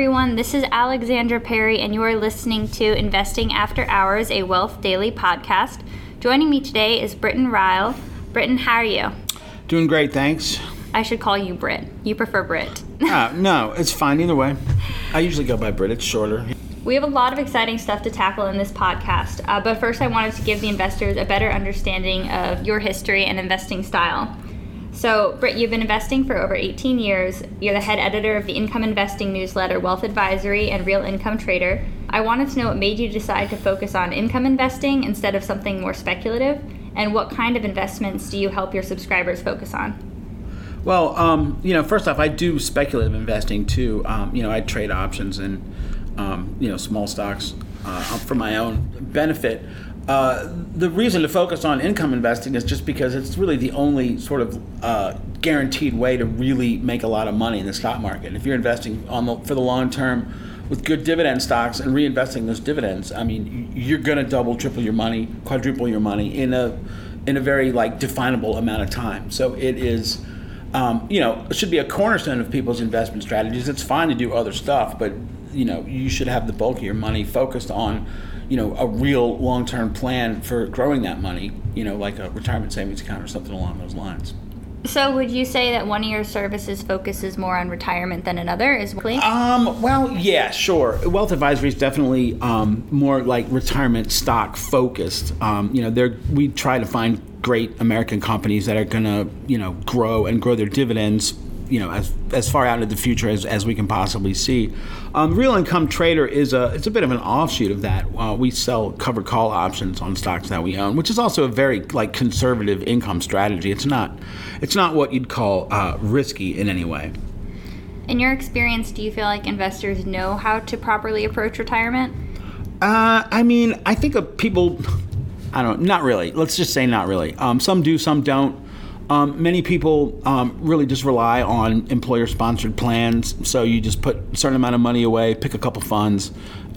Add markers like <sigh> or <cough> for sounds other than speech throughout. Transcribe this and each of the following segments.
Everyone. This is Alexandra Perry, and you are listening to Investing After Hours, a Wealth Daily podcast. Joining me today is Britton Ryle. Britton, how are you? Doing great, thanks. I should call you Brit. You prefer Brit. uh, no, it's fine either way. I usually go by Brit, it's shorter. We have a lot of exciting stuff to tackle in this podcast, uh, but first I wanted to give the investors a better understanding of your history and investing style. So, Brit, you've been investing for over 18 years. You're the head editor of the income investing newsletter Wealth Advisory and Real Income Trader. I wanted to know what made you decide to focus on income investing instead of something more speculative, and what kind of investments do you help your subscribers focus on? Well, um, you know, first off, I do speculative investing too. Um, you know, I trade options and um, you know small stocks uh, for my own benefit. Uh, the reason to focus on income investing is just because it's really the only sort of uh, guaranteed way to really make a lot of money in the stock market. If you're investing on the, for the long term with good dividend stocks and reinvesting those dividends, I mean, you're going to double, triple your money, quadruple your money in a in a very like definable amount of time. So it is. Um, you know, it should be a cornerstone of people's investment strategies. It's fine to do other stuff, but you know, you should have the bulk of your money focused on you know a real long-term plan for growing that money you know like a retirement savings account or something along those lines. So would you say that one of your services focuses more on retirement than another is um, well yeah sure. Wealth advisory is definitely um, more like retirement stock focused. Um, you know there we try to find great american companies that are going to you know grow and grow their dividends you know as as far out into the future as, as we can possibly see. Um, Real Income Trader is a it's a bit of an offshoot of that. Uh, we sell covered call options on stocks that we own, which is also a very like conservative income strategy. It's not it's not what you'd call uh, risky in any way. In your experience, do you feel like investors know how to properly approach retirement? Uh, I mean, I think of people. I don't. Not really. Let's just say not really. Um, some do, some don't. Um, many people um, really just rely on employer sponsored plans. So you just put a certain amount of money away, pick a couple funds,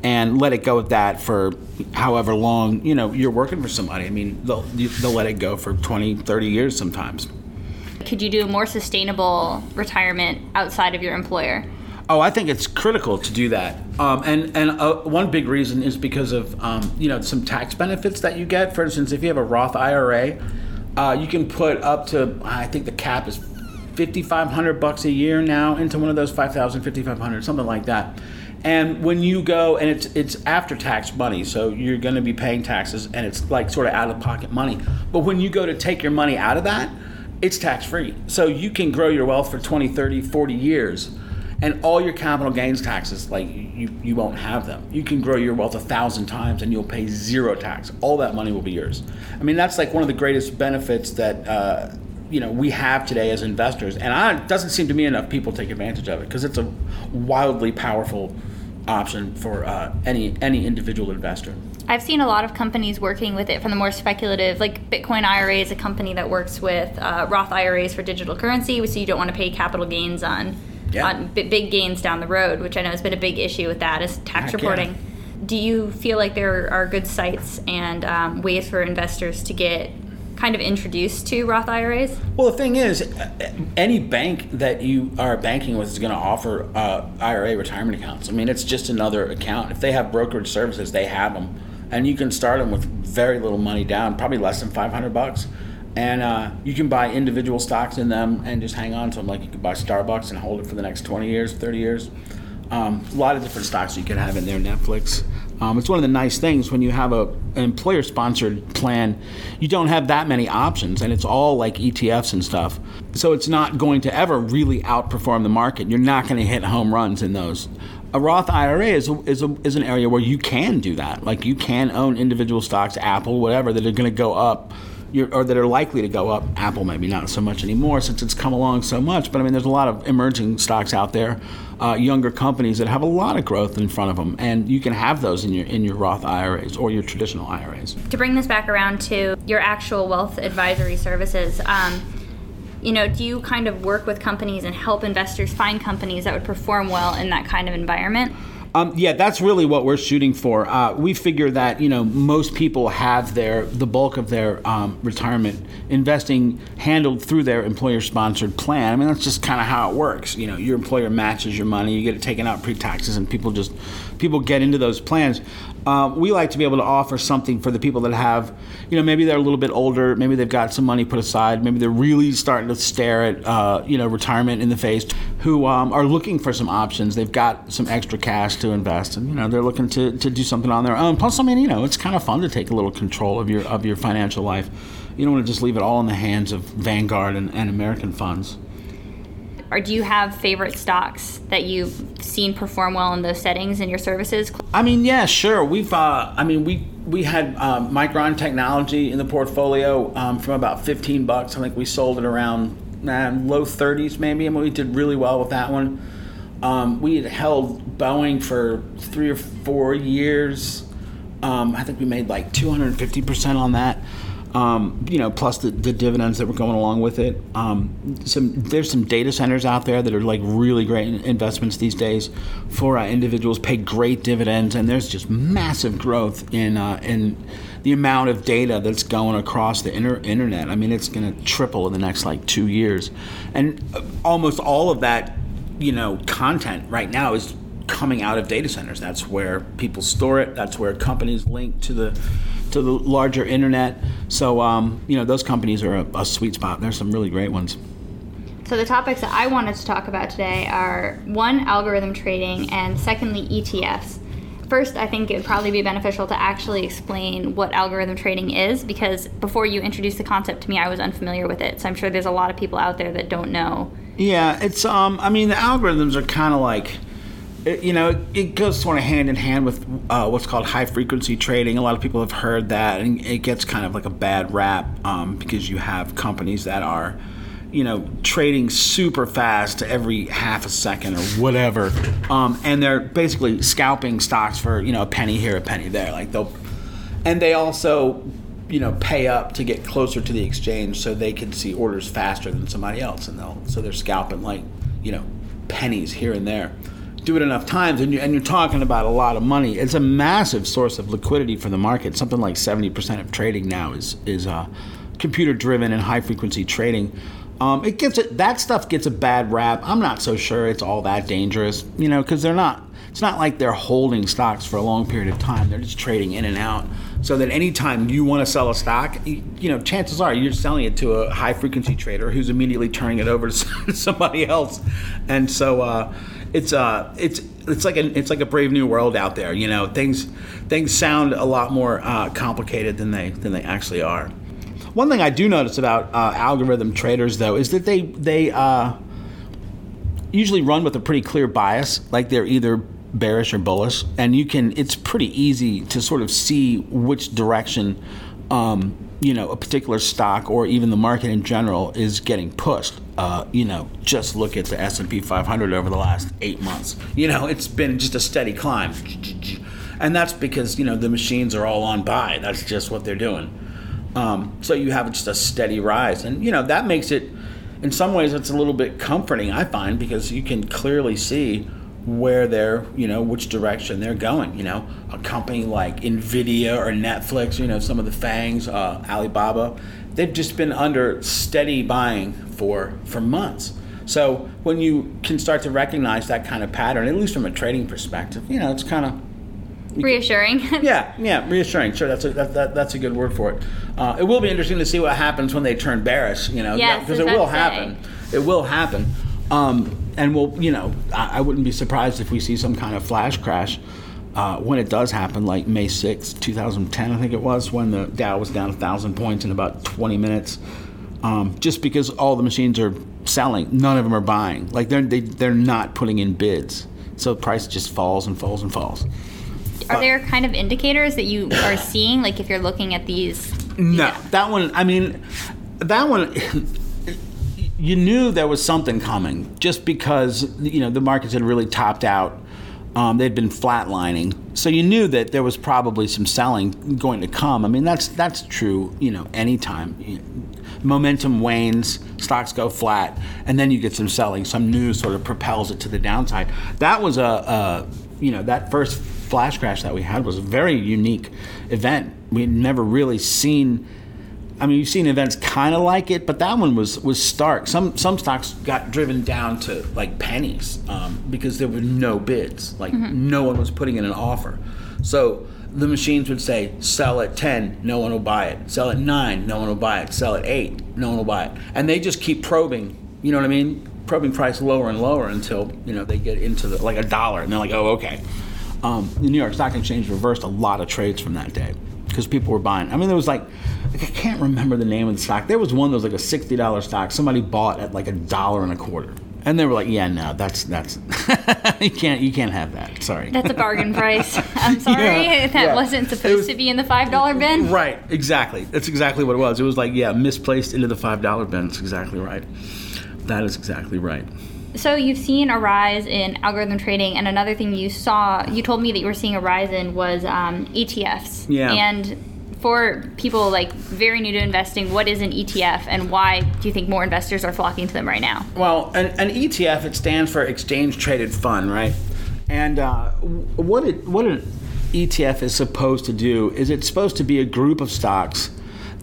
and let it go at that for however long you know you're working for somebody. I mean, they'll, they'll let it go for 20, 30 years sometimes. Could you do a more sustainable retirement outside of your employer? Oh, I think it's critical to do that, um, and and uh, one big reason is because of um, you know some tax benefits that you get. For instance, if you have a Roth IRA, uh, you can put up to I think the cap is 5500 bucks a year now into one of those 5000 5500 something like that. And when you go and it's it's after tax money, so you're going to be paying taxes and it's like sort of out of pocket money. But when you go to take your money out of that, it's tax free. So you can grow your wealth for 20, 30, 40 years and all your capital gains taxes like you, you won't have them. You can grow your wealth a thousand times and you'll pay zero tax. All that money will be yours. I mean that's like one of the greatest benefits that uh, you know we have today as investors. And I, it doesn't seem to me enough people take advantage of it because it's a wildly powerful option for uh, any any individual investor. I've seen a lot of companies working with it from the more speculative, like Bitcoin IRA is a company that works with uh, Roth IRAs for digital currency, so you don't want to pay capital gains on yeah. on b- big gains down the road, which I know has been a big issue with that is tax Heck reporting. Yeah. Do you feel like there are good sites and um, ways for investors to get kind of introduced to Roth IRAs? Well, the thing is, any bank that you are banking with is going to offer uh, IRA retirement accounts. I mean, it's just another account. If they have brokerage services, they have them, and you can start them with very little money down, probably less than 500 bucks and uh, you can buy individual stocks in them and just hang on to them like you could buy starbucks and hold it for the next 20 years 30 years. Um, a lot of different stocks you can have in there netflix. Um, it's one of the nice things when you have a, an employer sponsored plan you don't have that many options and it's all like etfs and stuff. So it's not going to ever really outperform the market. You're not going to hit home runs in those. A Roth IRA is a, is, a, is an area where you can do that. Like you can own individual stocks, Apple, whatever, that are going to go up or that are likely to go up. Apple maybe not so much anymore since it's come along so much. But I mean, there's a lot of emerging stocks out there, uh, younger companies that have a lot of growth in front of them, and you can have those in your in your Roth IRAs or your traditional IRAs. To bring this back around to your actual wealth advisory services. Um, you know, do you kind of work with companies and help investors find companies that would perform well in that kind of environment? Um, yeah, that's really what we're shooting for. Uh, we figure that you know most people have their the bulk of their um, retirement investing handled through their employer-sponsored plan. I mean, that's just kind of how it works. You know, your employer matches your money, you get it taken out pre-taxes, and people just people get into those plans. Uh, we like to be able to offer something for the people that have, you know, maybe they're a little bit older, maybe they've got some money put aside, maybe they're really starting to stare at, uh, you know, retirement in the face, who um, are looking for some options. They've got some extra cash to invest, and you know, they're looking to, to do something on their own. Plus, I mean, you know, it's kind of fun to take a little control of your of your financial life. You don't want to just leave it all in the hands of Vanguard and, and American funds or do you have favorite stocks that you've seen perform well in those settings in your services? I mean, yeah, sure. We've, uh, I mean, we we had um, Micron Technology in the portfolio um, from about 15 bucks. I think we sold it around low 30s, maybe, and we did really well with that one. Um, we had held Boeing for three or four years. Um, I think we made like 250% on that um, you know, plus the, the, dividends that were going along with it. Um, some there's some data centers out there that are like really great investments these days for uh, individuals, pay great dividends, and there's just massive growth in uh, in the amount of data that's going across the inter- internet. I mean, it's going to triple in the next like two years, and uh, almost all of that, you know, content right now is coming out of data centers. That's where people store it. That's where companies link to the to the larger internet. So, um, you know, those companies are a, a sweet spot. There's some really great ones. So, the topics that I wanted to talk about today are one, algorithm trading, and secondly, ETFs. First, I think it would probably be beneficial to actually explain what algorithm trading is because before you introduced the concept to me, I was unfamiliar with it. So, I'm sure there's a lot of people out there that don't know. Yeah, it's, um, I mean, the algorithms are kind of like, it, you know, it goes sort of hand in hand with uh, what's called high frequency trading. A lot of people have heard that, and it gets kind of like a bad rap um, because you have companies that are, you know, trading super fast every half a second or whatever, um, and they're basically scalping stocks for you know a penny here, a penny there. Like they'll, and they also, you know, pay up to get closer to the exchange so they can see orders faster than somebody else, and they'll so they're scalping like you know pennies here and there do it enough times, and, you, and you're talking about a lot of money. It's a massive source of liquidity for the market. Something like 70% of trading now is is uh, computer driven and high frequency trading. Um, it gets it, that stuff gets a bad rap. I'm not so sure it's all that dangerous, you know, because they're not. It's not like they're holding stocks for a long period of time. They're just trading in and out. So that anytime you want to sell a stock, you, know, chances are you're selling it to a high frequency trader who's immediately turning it over to <laughs> somebody else. And so, uh, it's uh it's it's like a it's like a brave new world out there. You know, things things sound a lot more uh, complicated than they than they actually are. One thing I do notice about uh, algorithm traders though is that they they uh, usually run with a pretty clear bias, like they're either bearish or bullish, and you can it's pretty easy to sort of see which direction um, you know a particular stock or even the market in general is getting pushed. Uh, you know, just look at the S and P 500 over the last eight months. You know, it's been just a steady climb, and that's because you know the machines are all on buy. That's just what they're doing. Um, so you have just a steady rise, and you know that makes it. In some ways, it's a little bit comforting, I find, because you can clearly see where they're, you know, which direction they're going. You know, a company like Nvidia or Netflix, you know, some of the fangs, uh, Alibaba, they've just been under steady buying for for months. So when you can start to recognize that kind of pattern, at least from a trading perspective, you know, it's kind of reassuring. <laughs> yeah, yeah, reassuring. Sure, that's a that, that, that's a good word for it. Uh, it will be interesting to see what happens when they turn bearish. You know, because it will happen. It will happen. Um, and we'll, you know, I, I, wouldn't be surprised if we see some kind of flash crash uh, when it does happen, like May 6, 2010, I think it was, when the Dow was down a thousand points in about 20 minutes. Um, just because all the machines are selling, none of them are buying. Like they're they, they're not putting in bids, so the price just falls and falls and falls. Are there kind of indicators that you are seeing, like if you're looking at these? No, yeah. that one. I mean, that one <laughs> you knew there was something coming just because you know the markets had really topped out Um, they'd been flatlining, so you knew that there was probably some selling going to come. I mean, that's that's true. You know, anytime you momentum wanes, stocks go flat, and then you get some selling. Some news sort of propels it to the downside. That was a, a you know that first flash crash that we had was a very unique event. We'd never really seen I mean, you've seen events kind of like it, but that one was was stark. Some some stocks got driven down to like pennies um, because there were no bids. Like mm-hmm. no one was putting in an offer. So the machines would say, "Sell at ten, no one will buy it. Sell at nine, no one will buy it. Sell at eight, no one will buy it." And they just keep probing. You know what I mean? Probing price lower and lower until you know they get into the like a dollar, and they're like, "Oh, okay." Um, the New York Stock Exchange reversed a lot of trades from that day because people were buying. I mean, there was like, like, I can't remember the name of the stock. There was one that was like a sixty dollars stock. Somebody bought at like a dollar and a quarter, and they were like, "Yeah, no, that's that's <laughs> you can't you can't have that. Sorry, that's a bargain <laughs> price. I'm sorry, yeah, <laughs> that yeah. wasn't supposed was, to be in the five dollar bin. Right, exactly. That's exactly what it was. It was like yeah, misplaced into the five dollar bin. That's exactly right. That is exactly right. So you've seen a rise in algorithm trading, and another thing you saw, you told me that you were seeing a rise in was um, ETFs. Yeah. And for people like very new to investing, what is an ETF, and why do you think more investors are flocking to them right now? Well, an, an ETF it stands for exchange traded fund, right? And uh, what it what an ETF is supposed to do is it's supposed to be a group of stocks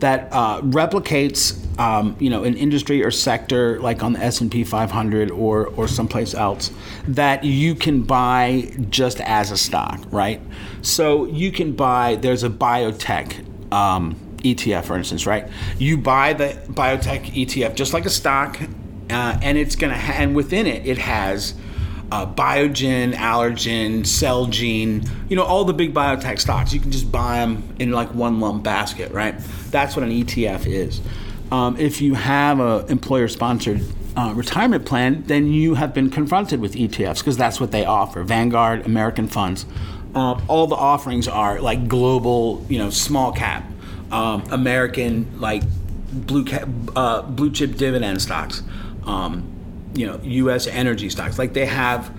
that uh, replicates um, you know an industry or sector like on the S&P 500 or or someplace else that you can buy just as a stock right? So you can buy there's a biotech um, ETF for instance right? You buy the biotech ETF just like a stock uh, and it's gonna ha- and within it it has uh, Biogen, Allergan, Celgene, you know, all the big biotech stocks. You can just buy them in like one lump basket, right? That's what an ETF is. Um, if you have an employer sponsored uh, retirement plan, then you have been confronted with ETFs because that's what they offer. Vanguard, American funds. Uh, all the offerings are like global, you know, small cap, um, American, like blue cap, uh, blue chip dividend stocks. Um, you know U.S. energy stocks. Like they have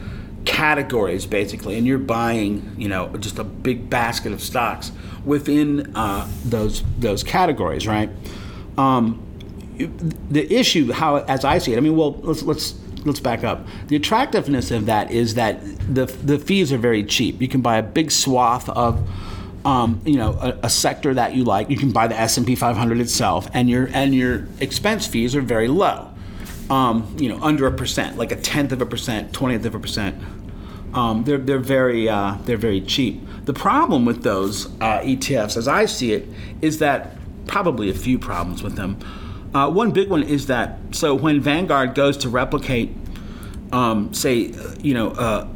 categories basically, and you're buying you know just a big basket of stocks within uh, those those categories, right? Um, the issue, how as I see it, I mean, well, let's let's let's back up. The attractiveness of that is that the the fees are very cheap. You can buy a big swath of um, you know a, a, sector that you like. You can buy the S and P 500 itself, and your and your expense fees are very low um, you know, under a percent, like a tenth of a percent, twentieth of a percent. Um, they're they're very uh, they're very cheap. The problem with those uh, ETFs, as I see it, is that probably a few problems with them. Uh, one big one is that so when Vanguard goes to replicate, um, say, you know, uh,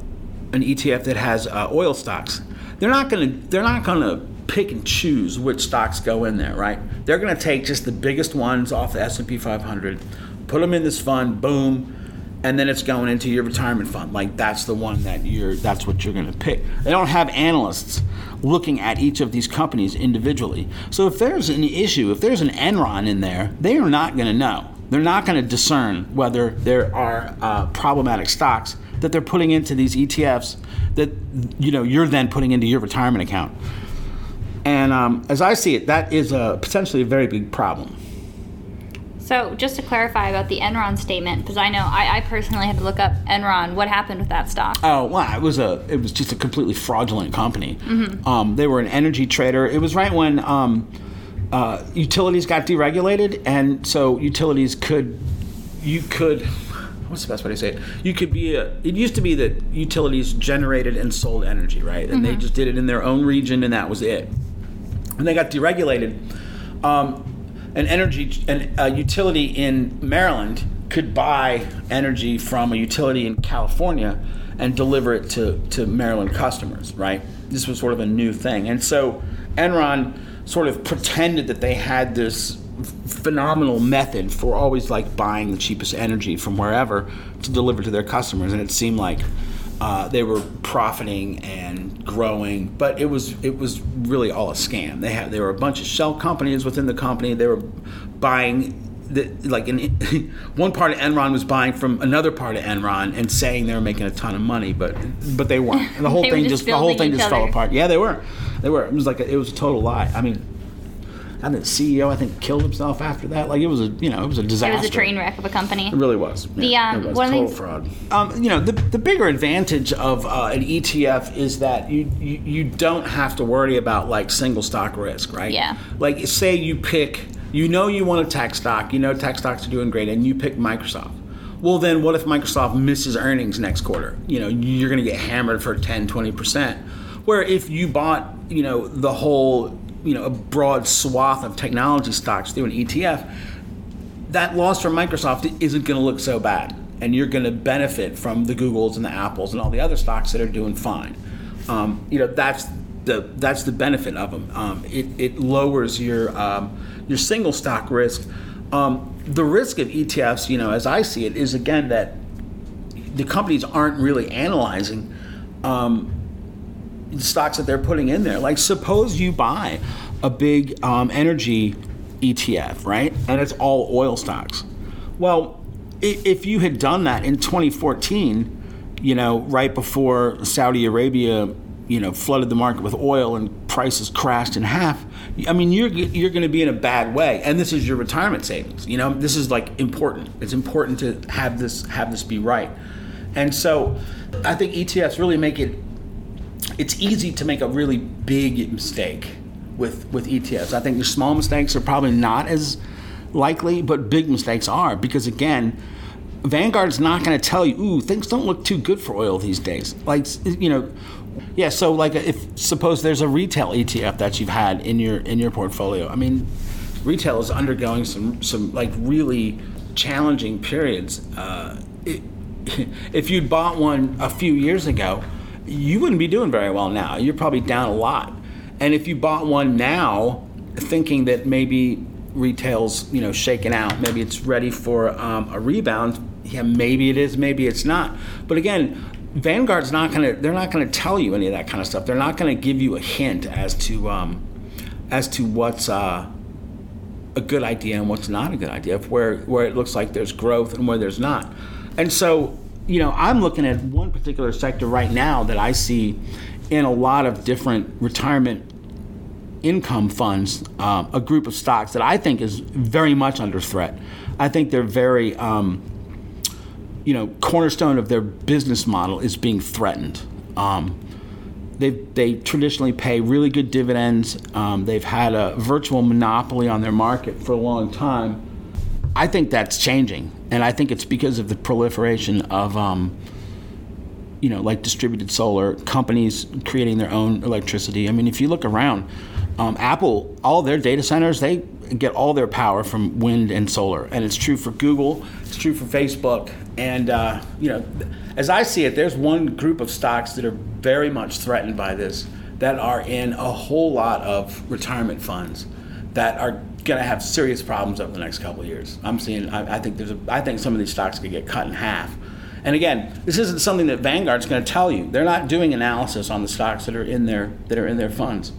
an ETF that has uh, oil stocks, they're not to they're not to pick and choose which stocks go in there, right? They're to take just the biggest ones off the S&P 500 put them in this fund, boom, and then it's going into your retirement fund. Like that's the one that you're that's what you're going to pick. They don't have analysts looking at each of these companies individually. So if there's an issue, if there's an Enron in there, they are not going to know. They're not going to discern whether there are uh, problematic stocks that they're putting into these ETFs that you know you're then putting into your retirement account. And um, as I see it, that is a potentially a very big problem. So, just to clarify about the Enron statement, because I know I, I, personally had to look up Enron. What happened with that stock? Oh, well, it was a it was just a completely fraudulent company. Mm-hmm. Um, they were an energy trader. It was right when um, uh, utilities got deregulated, and so utilities could you could what's the best way to say it? You could be a. It used to be that utilities generated and sold energy, right? And mm-hmm. they just did it in their own region, and that was it. When they got deregulated. Um, an energy an, a utility in Maryland could buy energy from a utility in California and deliver it to, to Maryland customers, right? This was sort of a new thing. And so Enron sort of pretended that they had this phenomenal method for always like buying the cheapest energy from wherever to deliver to their customers and it seemed like uh, they were profiting and growing, but it was it was really all a scam. They had there were a bunch of shell companies within the company. They were buying the, like in, <laughs> one part of Enron was buying from another part of Enron and saying they were making a ton of money, but but they weren't. And The whole thing just just the whole thing just fell apart. Yeah, they were. They were. It was like a, it was a total lie. I mean, I think CEO I think killed himself after that. Like it was a you know it was a disaster. It was a train wreck of a company. It really was. The, Yeah, um, it was one of total things- fraud. Um, you know, the, the bigger advantage of uh, an ETF is that you, you you don't have to worry about like single stock risk, right? Yeah. Like say you pick, you know you want a tech stock, you know tech stocks are doing great, and you pick Microsoft. Well, then what if Microsoft misses earnings next quarter? You know, you're going to get hammered for 10, 20%. Where if you bought, you know, the whole, you know, a broad swath of technology stocks through an ETF, that loss from Microsoft isn't going to look so bad, and you're going to benefit from the Googles and the Apples and all the other stocks that are doing fine. Um, you know that's the that's the benefit of them. Um, it, it lowers your um, your single stock risk. Um, the risk of ETFs, you know, as I see it, is again that the companies aren't really analyzing um, the stocks that they're putting in there. Like, suppose you buy a big um, energy ETF, right? And it's all oil stocks. Well, if you had done that in 2014, you know, right before Saudi Arabia, you know, flooded the market with oil and prices crashed in half, I mean, you're you're going to be in a bad way. And this is your retirement savings. You know, this is like important. It's important to have this have this be right. And so, I think ETFs really make it it's easy to make a really big mistake with with ETFs. I think the small mistakes are probably not as likely, but big mistakes are because again, Vanguard's not going to tell you, "Ooh, things don't look too good for oil these days." Like you know, yeah. So like, if suppose there's a retail ETF that you've had in your in your portfolio. I mean, retail is undergoing some some like really challenging periods. Uh, it, <laughs> if you'd bought one a few years ago, you wouldn't be doing very well now. You're probably down a lot. And if you bought one now, thinking that maybe retail's you know shaken out, maybe it's ready for um, a rebound. Yeah, maybe it is, maybe it's not. But again, Vanguard's not gonna. They're not gonna tell you any of that kind of stuff. They're not gonna give you a hint as to um, as to what's. Uh, a good idea and what's not a good idea, where where it looks like there's growth and where there's not. And so, you know, I'm looking at one particular sector right now that I see in a lot of different retirement income funds, um, a group of stocks that I think is very much under threat. I think they're very, um, you know, cornerstone of their business model is being threatened. Um, they they traditionally pay really good dividends. Um, they've had a virtual monopoly on their market for a long time. I think that's changing, and I think it's because of the proliferation of, um, you know, like distributed solar companies creating their own electricity. I mean, if you look around, um, Apple, all their data centers, they get all their power from wind and solar, and it's true for Google, it's true for Facebook, and uh, you know, as I see it, there's one group of stocks that are very much threatened by this that are in a whole lot of retirement funds that are going to have serious problems over the next couple of years. I'm seeing. I, I think there's. A, I think some of these stocks could get cut in half. And again, this isn't something that Vanguard's going to tell you. They're not doing analysis on the stocks that are in their that are in their funds.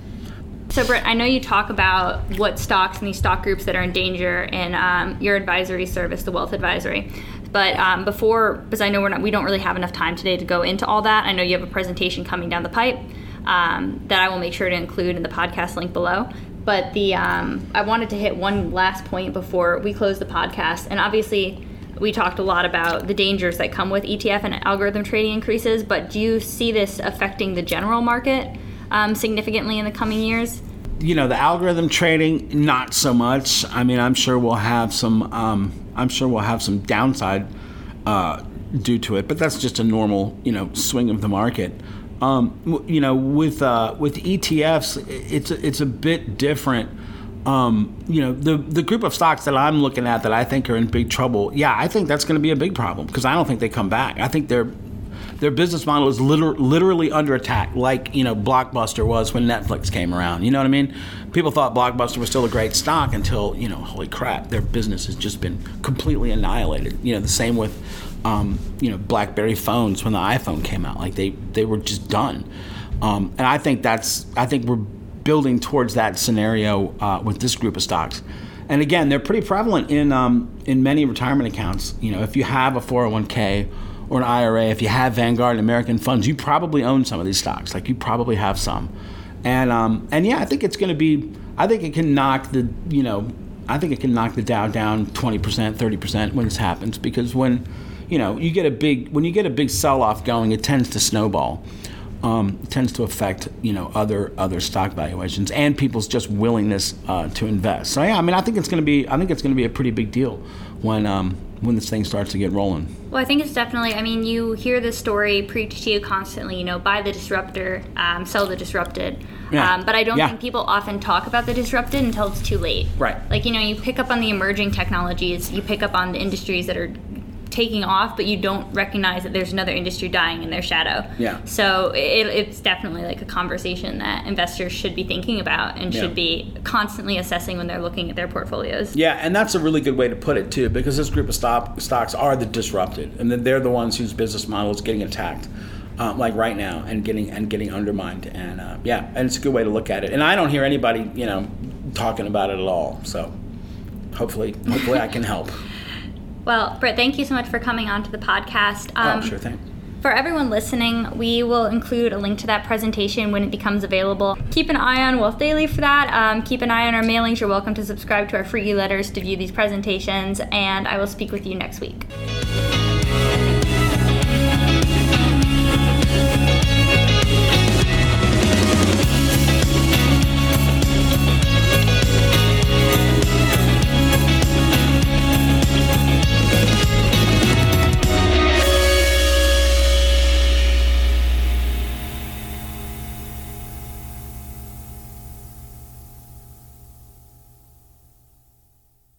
So, Brit, I know you talk about what stocks and these stock groups that are in danger in um, your advisory service, the Wealth Advisory. But um, before, because I know we're not, we don't really have enough time today to go into all that. I know you have a presentation coming down the pipe um, that I will make sure to include in the podcast link below. But the um, I wanted to hit one last point before we close the podcast, and obviously. We talked a lot about the dangers that come with ETF and algorithm trading increases, but do you see this affecting the general market um, significantly in the coming years? you know the algorithm trading not so much i mean i'm sure we'll have some um, i'm sure we'll have some downside uh, due to it but that's just a normal you know swing of the market um, you know with uh, with etfs it's it's a bit different um, you know the the group of stocks that I'm looking at that I think are in big trouble. Yeah, I think that's going to be a big problem because I don't think they come back. I think they're their business model is liter- literally under attack, like you know Blockbuster was when Netflix came around. You know what I mean? People thought Blockbuster was still a great stock until you know, holy crap, their business has just been completely annihilated. You know, the same with um, you know BlackBerry phones when the iPhone came out, like they they were just done. Um, and I think that's I think we're building towards that scenario uh, with this group of stocks. and again, they're pretty prevalent in um, in many retirement accounts. You know, if you have a 401k or an IRA, if you have Vanguard and American funds, you probably own some of these stocks. Like you probably have some, and um, and yeah, I think it's going to be. I think it can knock the you know, I think it can knock the Dow down 20 percent, 30 percent when this happens because when you know you get a big when you get a big sell off going, it tends to snowball um, tends to affect you know other other stock valuations and people's just willingness uh, to invest. So yeah, I mean, I think it's going to be I think it's going to be a pretty big deal when um, when this thing starts to get rolling. Well, I think it's definitely. I mean, you hear this story preached to you constantly. You know, buy the disruptor, um, sell the disrupted. Yeah. Um, but I don't yeah. think people often talk about the disrupted until it's too late. Right. Like you know, you pick up on the emerging technologies, you pick up on the industries that are taking off, but you don't recognize that there's another industry dying in their shadow. Yeah. So it, it's definitely like a conversation that investors should be thinking about and yeah. should be constantly assessing when they're looking at their portfolios. Yeah, and that's a really good way to put it too, because this group of stock, stocks are the disrupted, and they're the ones whose business model is getting attacked. Um, like right now, and getting and getting undermined, and uh, yeah, and it's a good way to look at it. And I don't hear anybody, you know, talking about it at all. So, hopefully, hopefully, I can help. <laughs> Well, Brit, thank you so much for coming on to the podcast. Oh, um, oh, sure thing. For everyone listening, we will include a link to that presentation when it becomes available. Keep an eye on Wealth Daily for that. Um, keep an eye on our mailings. You're welcome to subscribe to our free e letters to view these presentations, and I will speak with you next week.